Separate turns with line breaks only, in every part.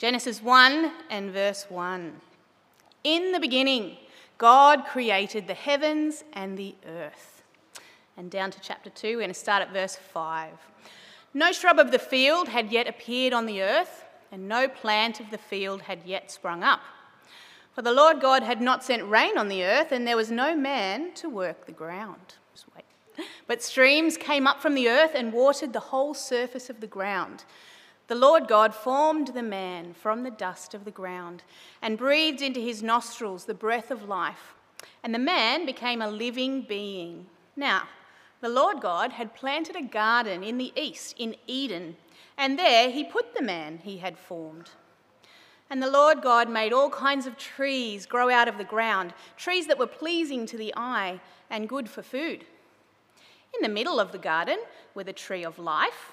Genesis 1 and verse 1. In the beginning, God created the heavens and the earth. And down to chapter 2, we're going to start at verse 5. No shrub of the field had yet appeared on the earth, and no plant of the field had yet sprung up. For the Lord God had not sent rain on the earth, and there was no man to work the ground. But streams came up from the earth and watered the whole surface of the ground. The Lord God formed the man from the dust of the ground and breathed into his nostrils the breath of life, and the man became a living being. Now, the Lord God had planted a garden in the east, in Eden, and there he put the man he had formed. And the Lord God made all kinds of trees grow out of the ground, trees that were pleasing to the eye and good for food. In the middle of the garden were the tree of life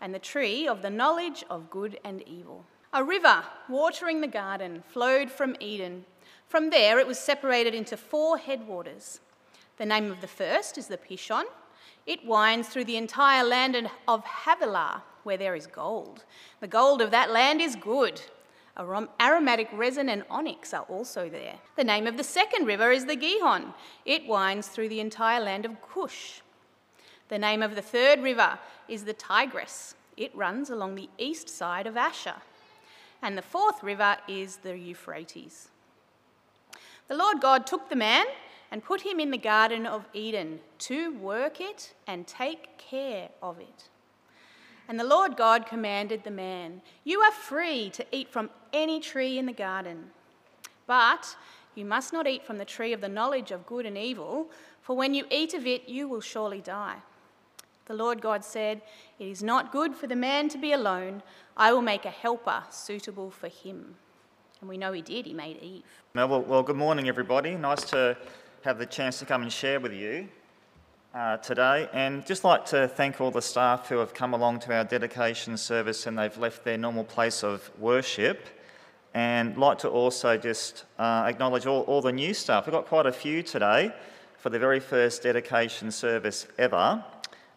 and the tree of the knowledge of good and evil. A river watering the garden flowed from Eden. From there, it was separated into four headwaters. The name of the first is the Pishon. It winds through the entire land of Havilah, where there is gold. The gold of that land is good. Aromatic resin and onyx are also there. The name of the second river is the Gihon. It winds through the entire land of Cush. The name of the third river is the Tigris. It runs along the east side of Ashur. And the fourth river is the Euphrates. The Lord God took the man and put him in the Garden of Eden to work it and take care of it. And the Lord God commanded the man, You are free to eat from any tree in the garden, but you must not eat from the tree of the knowledge of good and evil, for when you eat of it, you will surely die. The Lord God said, It is not good for the man to be alone. I will make a helper suitable for him. And we know he did, he made Eve.
Well, well good morning, everybody. Nice to have the chance to come and share with you uh, today. And just like to thank all the staff who have come along to our dedication service and they've left their normal place of worship. And like to also just uh, acknowledge all, all the new staff. We've got quite a few today for the very first dedication service ever.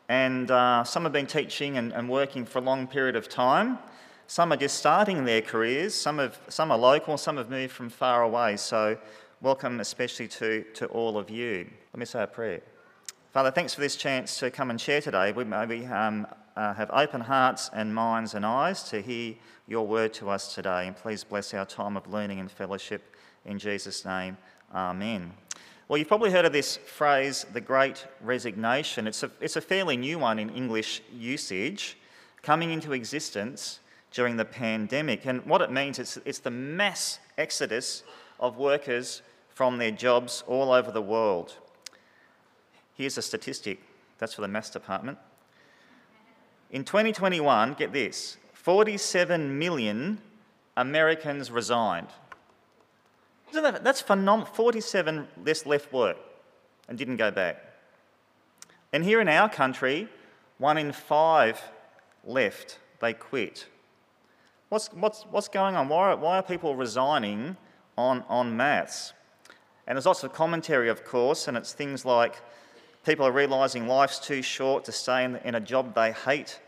And uh, some have been teaching and, and, working for a long period of time. Some are just starting their careers. Some, have, some are local, some have moved from far away. So, welcome especially to, to all of you. Let me say a prayer. Father, thanks for this chance to come and share today. We maybe um, uh, have open hearts and minds and eyes to hear your word to us today. And please bless our time of learning and fellowship. In Jesus' name, amen. Well, you've probably heard of this phrase, the Great Resignation. It's a, it's a fairly new one in English usage, coming into existence during the pandemic. And what it means is it's the mass exodus of workers from their jobs all over the world. Here's a statistic that's for the maths department. In 2021, get this 47 million Americans resigned. That, that's phenomenal. 47 less left work and didn't go back. And here in our country, one in five left, they quit. What's, what's, what's going on? Why are, why are people resigning on, on maths? And there's lots of commentary, of course, and it's things like people are realising life's too short to stay in, in a job they hate.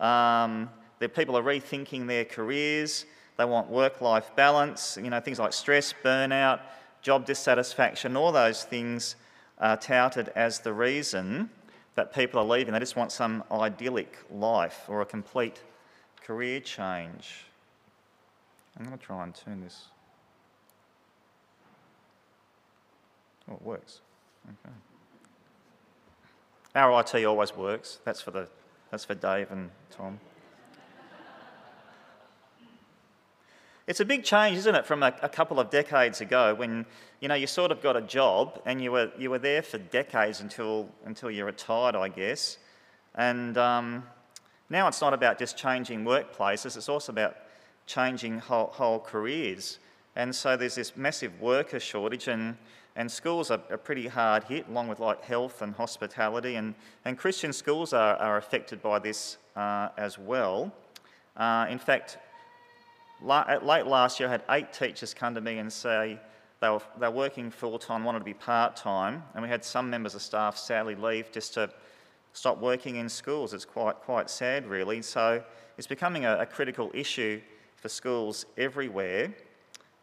Um, the people are rethinking their careers. They want work life balance, you know, things like stress, burnout, job dissatisfaction, all those things are touted as the reason that people are leaving. They just want some idyllic life or a complete career change. I'm going to try and turn this. Oh, it works. Okay. Our IT always works. That's for the that's for Dave and Tom. It's a big change, isn't it, from a, a, couple of decades ago when you know you sort of got a job and you were you were there for decades until until you retired, I guess. And um, now it's not about just changing workplaces; it's also about changing whole, whole careers. And so there's this massive worker shortage, and and schools are, are pretty hard hit, along with like health and hospitality, and and Christian schools are are affected by this uh, as well. Uh, in fact, late last year, I had eight teachers come to me and say they were, they were working full time, wanted to be part time, and we had some members of staff sadly leave just to stop working in schools. It's quite, quite sad, really. So it's becoming a, a critical issue for schools everywhere.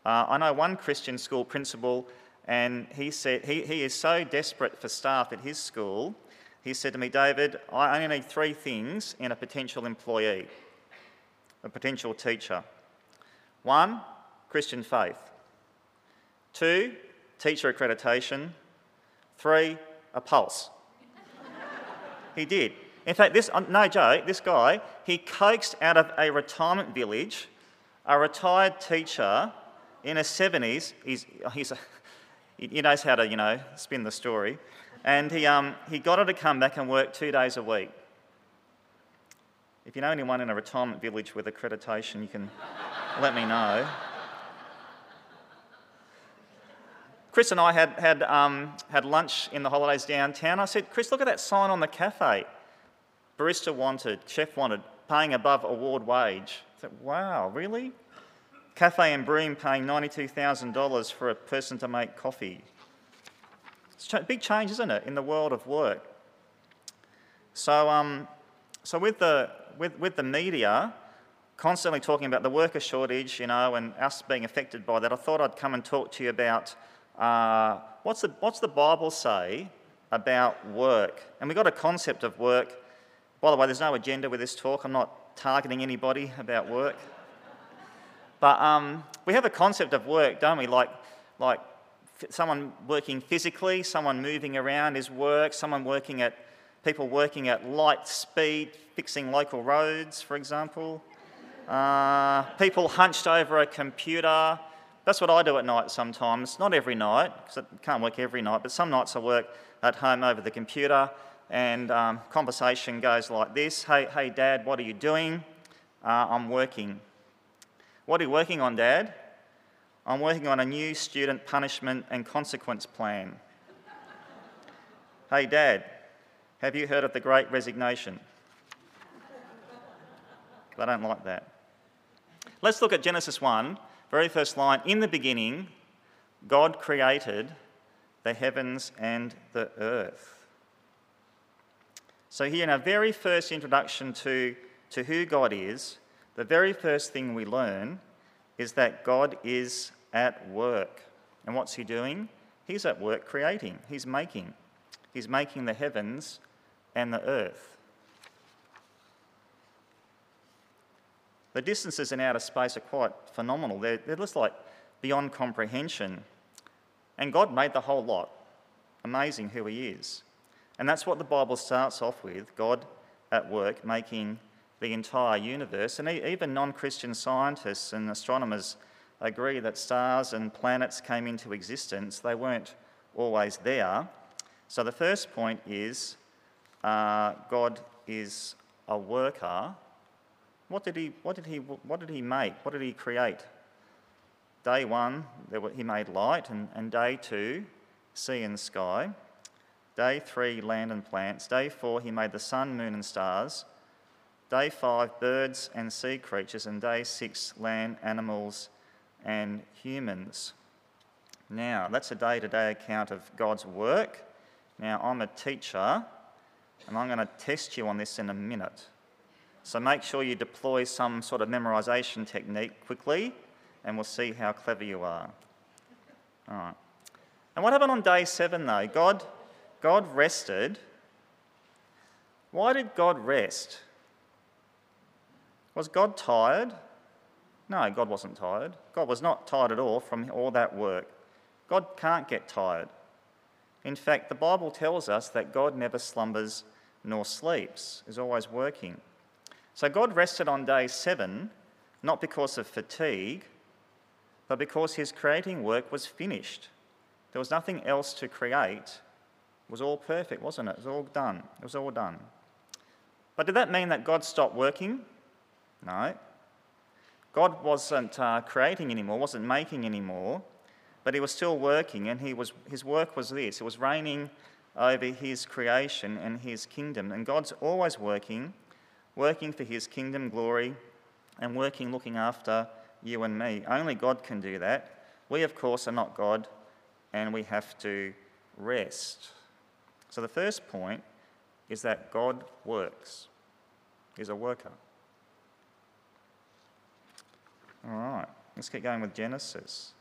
Uh, I know one Christian school principal, and he said he, he is so desperate for staff at his school. He said to me, David, I only need three things in a potential employee, a potential teacher. One, Christian faith. Two, teacher accreditation. Three, a pulse. he did. In fact, this, uh, no joke, this guy, he coaxed out of a retirement village a retired teacher in his 70s. He's, he's a, he knows how to, you know, spin the story. And he, um, he got her to come back and work two days a week. If you know anyone in a retirement village with accreditation, you can let me know. Chris and I had, had, um, had lunch in the holidays downtown. I said, Chris, look at that sign on the cafe. Barista wanted, chef wanted, paying above award wage. I said, wow, really? Cafe and Bream paying $92,000 for a person to make coffee. It's a big change, isn't it, in the world of work? So, um, so with, the, with, with the media constantly talking about the worker shortage, you know, and us being affected by that, I thought I'd come and talk to you about uh, what's, the, what's the Bible say about work? And we've got a concept of work. By the way, there's no agenda with this talk. I'm not targeting anybody about work. But um, we have a concept of work, don't we? Like, like someone working physically, someone moving around is work, someone working at, people working at light speed, fixing local roads, for example. Uh, people hunched over a computer, that's what I do at night sometimes. Not every night, because I can't work every night, but some nights I work at home over the computer and um, conversation goes like this Hey, hey, Dad, what are you doing? Uh, I'm working. What are you working on, Dad? I'm working on a new student punishment and consequence plan. hey, Dad, have you heard of the Great Resignation? I don't like that. Let's look at Genesis 1 very first line In the beginning, God created the heavens and the earth. So, here in our very first introduction to, to who God is, the very first thing we learn is that God is at work. And what's He doing? He's at work creating, He's making. He's making the heavens and the earth. The distances in outer space are quite phenomenal. They're, they're just like beyond comprehension. And God made the whole lot. Amazing who He is. And that's what the Bible starts off with God at work making the entire universe. And even non Christian scientists and astronomers agree that stars and planets came into existence. They weren't always there. So the first point is uh, God is a worker what did he, what did he, what did he make? What did he create? Day one, he made light, and, and day two, sea and sky. Day three, land and plants. Day four, he made the sun, moon, and stars. Day five, birds and sea creatures. And day six, land, animals, and humans. Now, that's a day to day account of God's work. Now, I'm a teacher, and I'm going to test you on this in a minute. So make sure you deploy some sort of memorization technique quickly, and we'll see how clever you are. All right. And what happened on day seven, though? God, God rested. Why did God rest? Was God tired? No, God wasn't tired. God was not tired at all from all that work. God can't get tired. In fact, the Bible tells us that God never slumbers nor sleeps, is always working. So God rested on day seven, not because of fatigue, but because his creating work was finished. There was nothing else to create. It was all perfect, wasn't it? It was all done. It was all done. But did that mean that God stopped working? No. God wasn't uh, creating anymore, wasn't making anymore, but he was still working, and he was, his work was this it was reigning over his creation and his kingdom. And God's always working working for his kingdom glory and working looking after you and me. Only God can do that. We, of course, are not God and we have to rest. So the first point is that God works, He's a worker. All right, let's keep going with Genesis.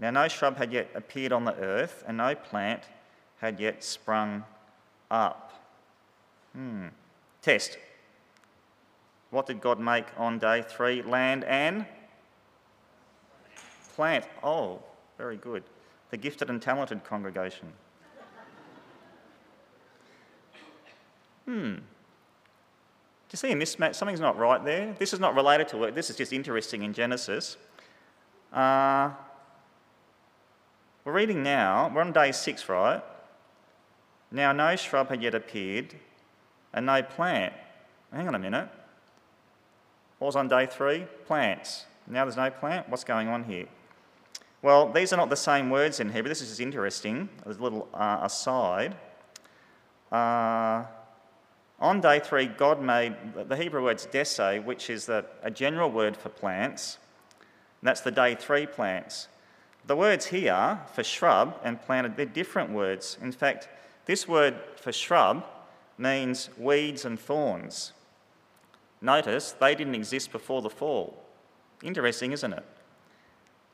Now, no shrub had yet appeared on the earth, and no plant had yet sprung up. Hmm. Test. What did God make on day three? Land and plant. Oh, very good. The gifted and talented congregation. Hmm. Do you see a mismatch? Something's not right there. This is not related to it. This is just interesting in Genesis. Uh, we're reading now, we're on day six, right? Now, no shrub had yet appeared, and no plant. Hang on a minute. What was on day three? Plants. Now there's no plant. What's going on here? Well, these are not the same words in Hebrew. This is interesting. There's a little uh, aside. Uh, on day three, God made the Hebrew word's dese, which is the, a general word for plants. that's the day three plants. The words here for shrub and planted, they're different words. In fact, this word for shrub means weeds and thorns. Notice they didn't exist before the fall. Interesting, isn't it?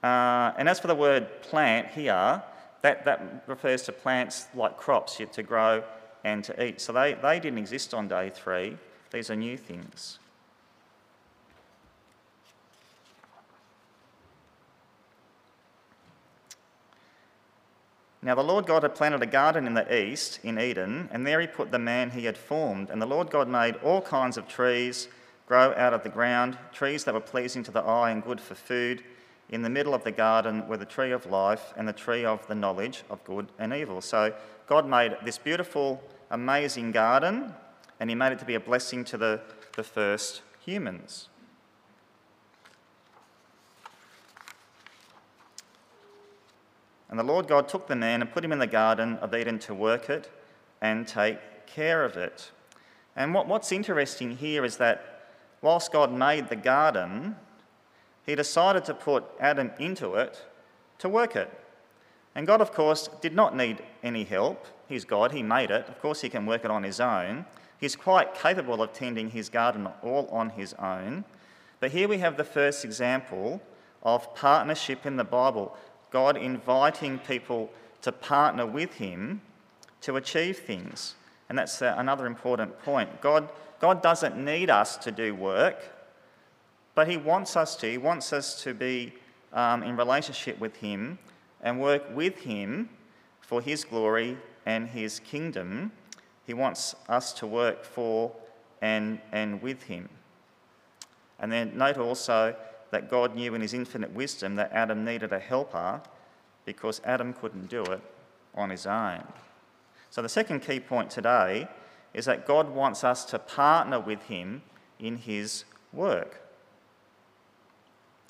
Uh, and as for the word plant here, that, that refers to plants like crops to grow and to eat. So they, they didn't exist on day three. These are new things. Now the Lord God had planted a garden in the east, in Eden, and there he put the man he had formed. And the Lord God made all kinds of trees grow out of the ground, trees that were pleasing to the eye and good for food. In the middle of the garden were the tree of life and the tree of the knowledge of good and evil. So God made this beautiful, amazing garden, and he made it to be a blessing to the, the first humans. And the Lord God took the man and put him in the garden of Eden to work it and take care of it. And what, what's interesting here is that whilst God made the garden, he decided to put Adam into it to work it. And God, of course, did not need any help. He's God, He made it. Of course, He can work it on His own. He's quite capable of tending His garden all on His own. But here we have the first example of partnership in the Bible. God inviting people to partner with Him to achieve things. And that's uh, another important point. God, God doesn't need us to do work, but He wants us to. He wants us to be um, in relationship with Him and work with Him for His glory and His kingdom. He wants us to work for and, and with Him. And then note also that God knew in his infinite wisdom that Adam needed a helper because Adam couldn't do it on his own. So, the second key point today is that God wants us to partner with him in his work.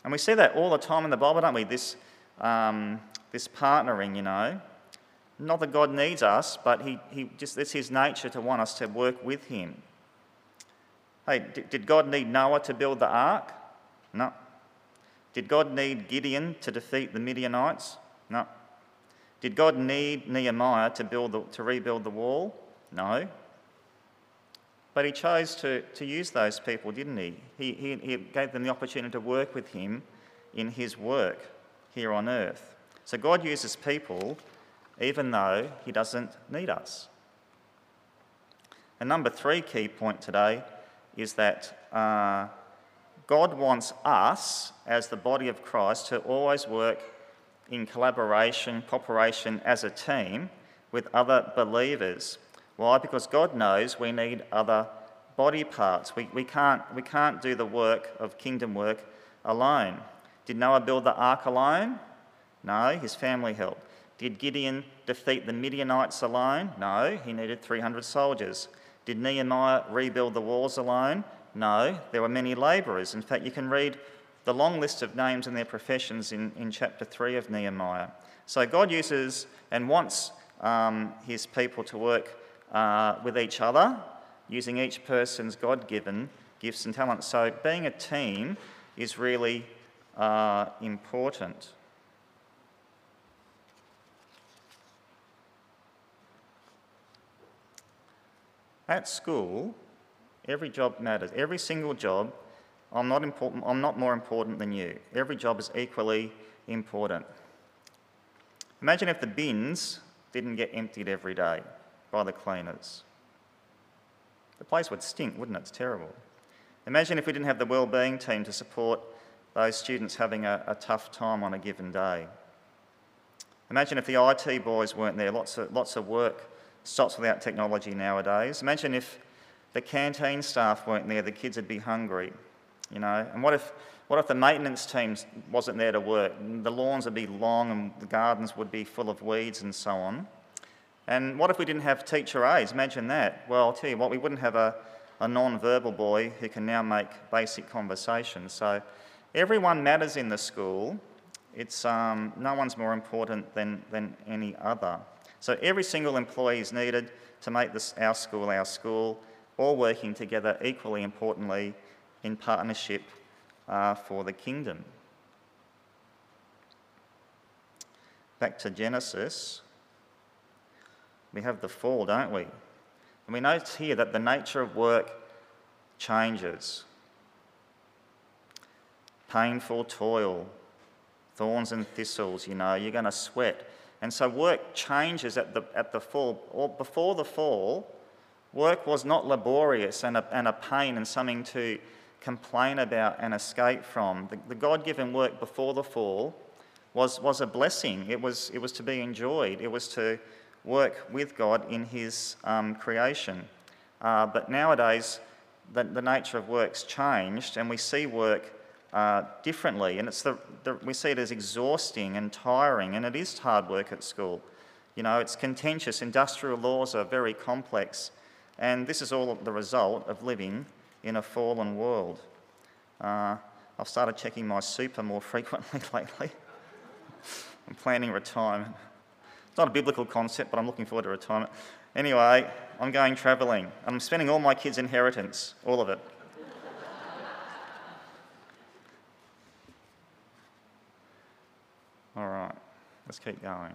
And we see that all the time in the Bible, don't we? This, um, this partnering, you know. Not that God needs us, but he, he just, it's his nature to want us to work with him. Hey, did God need Noah to build the ark? No. Did God need Gideon to defeat the Midianites? No. Did God need Nehemiah to, build the, to rebuild the wall? No. But he chose to, to use those people, didn't he? he? He he gave them the opportunity to work with him in his work here on earth. So God uses people even though he doesn't need us. And number three key point today is that uh, God wants us, as the body of Christ, to always work in collaboration, cooperation as a team with other believers. Why? Because God knows we need other body parts. We, we, can't, we can't do the work of kingdom work alone. Did Noah build the ark alone? No, his family helped. Did Gideon defeat the Midianites alone? No, he needed 300 soldiers. Did Nehemiah rebuild the walls alone? No, there were many labourers. In fact, you can read the long list of names and their professions in, in chapter 3 of Nehemiah. So God uses and wants um, his people to work uh, with each other, using each person's God given gifts and talents. So being a team is really uh, important. At school, Every job matters. Every single job I'm not, important, I'm not more important than you. Every job is equally important. Imagine if the bins didn't get emptied every day by the cleaners. The place would stink, wouldn't it? It's terrible. Imagine if we didn't have the wellbeing team to support those students having a, a tough time on a given day. Imagine if the IT boys weren't there, lots of, lots of work stops without technology nowadays. Imagine if the canteen staff weren't there, the kids would be hungry, you know. And what if, what if the maintenance team wasn't there to work? The lawns would be long and the gardens would be full of weeds and so on. And what if we didn't have teacher aides? Imagine that. Well, I'll tell you what, we wouldn't have a, a non-verbal boy who can now make basic conversation. So everyone matters in the school. It's, um, no one's more important than, than any other. So every single employee is needed to make this our school our school, all working together equally importantly in partnership uh, for the kingdom. Back to Genesis, we have the fall, don't we? And we note here that the nature of work changes. Painful toil, thorns and thistles, you know, you're going to sweat. And so work changes at the, at the fall. Or before the fall, work was not laborious and a, and a pain and something to complain about and escape from. The, the God given work before the fall was, was a blessing, it was, it was to be enjoyed, it was to work with God in His um, creation. Uh, but nowadays, the, the nature of work's changed, and we see work uh, differently. And it's the, the, we see it as exhausting and tiring, and it is hard work at school. You know, it's contentious. Industrial laws are very complex, and this is all the result of living in a fallen world. Uh, I've started checking my super more frequently lately. I'm planning retirement. It's not a biblical concept, but I'm looking forward to retirement. Anyway, I'm going travelling. I'm spending all my kids' inheritance, all of it. All right, let's keep going.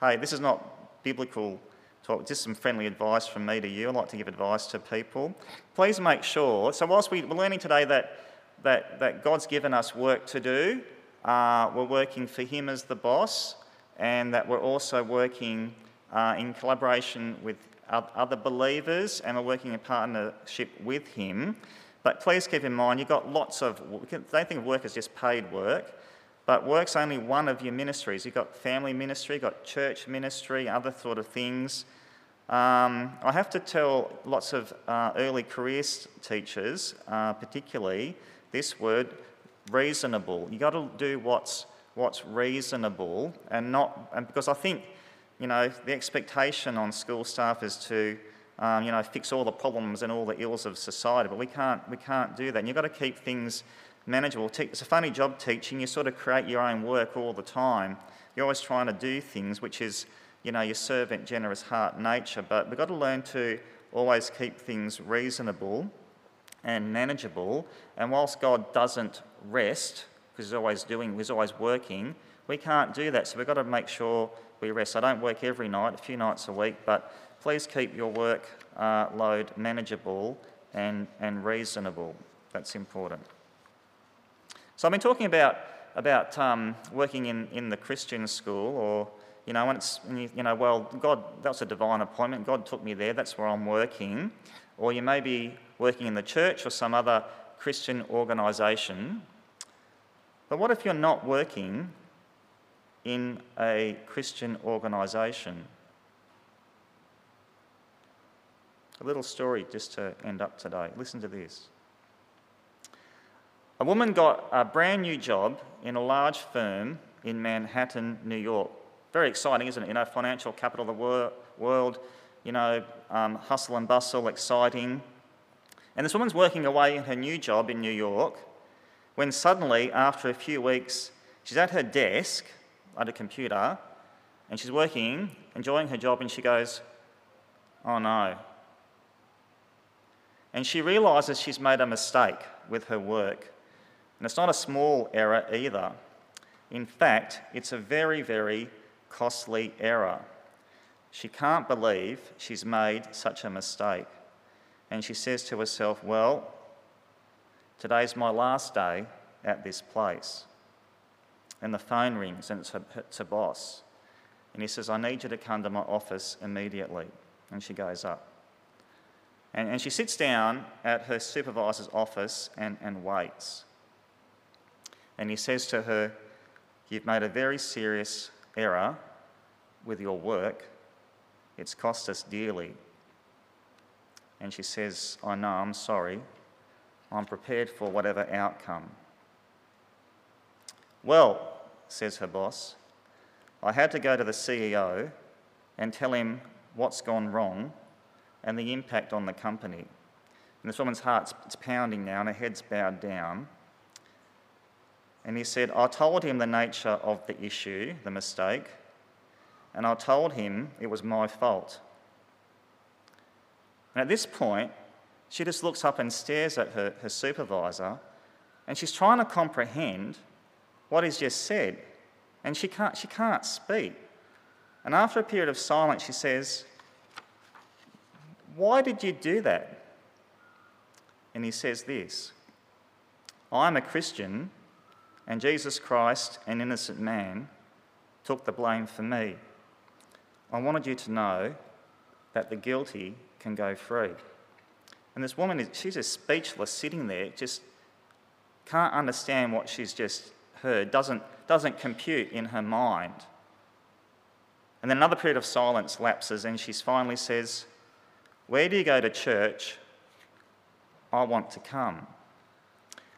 Hey, this is not biblical talk, just some friendly advice from me to you. I like to give advice to people. Please make sure, so whilst we, are learning today that, that, that God's given us work to do, uh, we're working for Him as the boss, and that we're also working uh, in collaboration with other believers and we're working in partnership with Him. But please keep in mind, you've got lots of, don't think of work as just paid work. But work's only one of your ministries. You've got family ministry, you've got church ministry, other sort of things. Um, I have to tell lots of uh, early career teachers, uh, particularly, this word reasonable. You've got to do what's, what's reasonable and not, and because I think, you know, the expectation on school staff is to, um, you know, fix all the problems and all the ills of society, but we can't, we can't do that. And you've got to keep things manageable. It's a funny job teaching. You sort of create your own work all the time. You're always trying to do things, which is, you know, your servant, generous heart nature. But we've got to learn to always keep things reasonable and manageable. And whilst God doesn't rest, because He's always doing, He's always working, we can't do that. So we've got to make sure we rest. I don't work every night, a few nights a week, but please keep your work uh, load manageable and, and reasonable. That's important. So I've been talking about, about um, working in, in the Christian school or, you know, when it's, you, you know, well, God, that was a divine appointment. God took me there. That's where I'm working. Or you may be working in the church or some other Christian organisation. But what if you're not working in a Christian organisation? A little story just to end up today. Listen to this. A woman got a brand new job in a large firm in Manhattan, New York. Very exciting, isn't it? You know, financial capital of the wor- world, you know, um, hustle and bustle, exciting. And this woman's working away in her new job in New York when suddenly, after a few weeks, she's at her desk at a computer and she's working, enjoying her job, and she goes, Oh no. And she realizes she's made a mistake with her work. And it's not a small error either. In fact, it's a very, very costly error. She can't believe she's made such a mistake. And she says to herself, Well, Today's my last day at this place. And the phone rings and it's her, it's her boss. And he says, I need you to come to my office immediately. And she goes up. And, and she sits down at her supervisor's office and, and waits. And he says to her, You've made a very serious error with your work. It's cost us dearly. And she says, oh, I know, I'm sorry. I'm prepared for whatever outcome. Well, says her boss, I had to go to the CEO and tell him what's gone wrong and the impact on the company. And this woman's heart's pounding now and her head's bowed down. And he said, I told him the nature of the issue, the mistake, and I told him it was my fault. And at this point, she just looks up and stares at her, her supervisor, and she's trying to comprehend what he's just said. And she can't, she can't speak. And after a period of silence, she says, Why did you do that? And he says this I'm a Christian, and Jesus Christ, an innocent man, took the blame for me. I wanted you to know that the guilty can go free. And this woman, is she's just speechless, sitting there, just can't understand what she's just heard, doesn't, doesn't compute in her mind. And then another period of silence lapses, and she finally says, Where do you go to church? I want to come.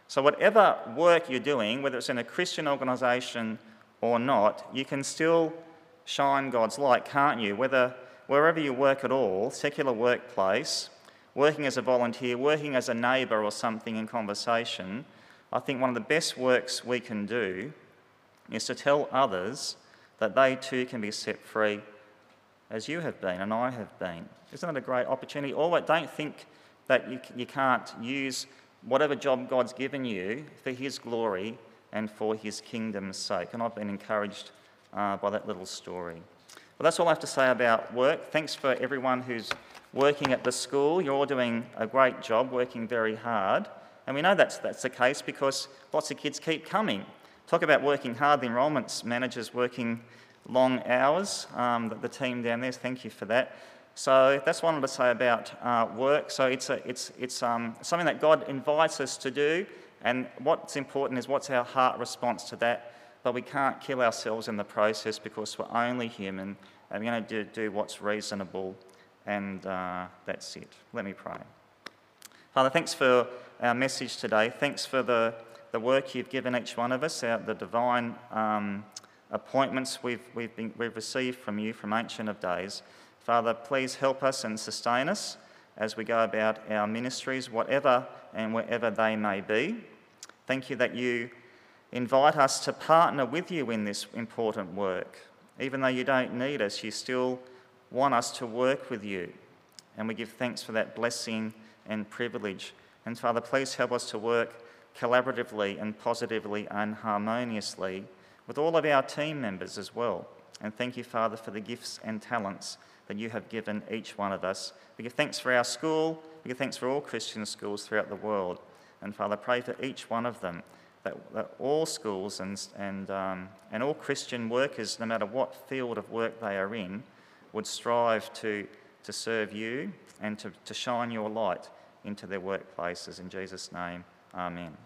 So, whatever work you're doing, whether it's in a Christian organisation or not, you can still shine God's light, can't you? Whether wherever you work at all, secular workplace, working as a volunteer, working as a neighbour or something in conversation, I think one of the best works we can do is to tell others that they too can be set free as you have been and I have been. Isn't that a great opportunity? Always don't think that you, you can't use whatever job God's given you for His glory and for His kingdom's sake. And I've been encouraged uh, by that little story. Well, that's all I have to say about work. Thanks for everyone who's working at the school. You're all doing a great job, working very hard. And we know that's, that's the case because lots of kids keep coming. Talk about working hard, the enrolments managers working long hours. Um, the, the, team down there, thank you for that. So that's what I wanted to say about uh, work. So it's, a, it's, it's um, something that God invites us to do, and what's important is what's our heart response to that. But we can't kill ourselves in the process because we're only human, and we're going to do, do what's reasonable, and uh, that's it. Let me pray. Father, thanks for our message today. Thanks for the, the work you've given each one of us, our, the divine um, appointments we've, we've, been, we've received from you from Ancient of Days. Father, please help us and sustain us as we go about our ministries, whatever and wherever they may be. Thank you that you invite us to partner with you in this important work. Even though you don't need us, you still want us to work with you. And we give thanks for that blessing and privilege. And Father, please help us to work collaboratively and positively and harmoniously with all of our team members as well. And thank you, Father, for the gifts and talents that you have given each one of us. We give thanks for our school. We give thanks for all Christian schools throughout the world. And Father, pray for each one of them that, that all schools and, and, um, and all Christian workers, no matter what field of work they are in, would strive to, to serve you and to, to shine your light into their workplaces. In Jesus' name, amen.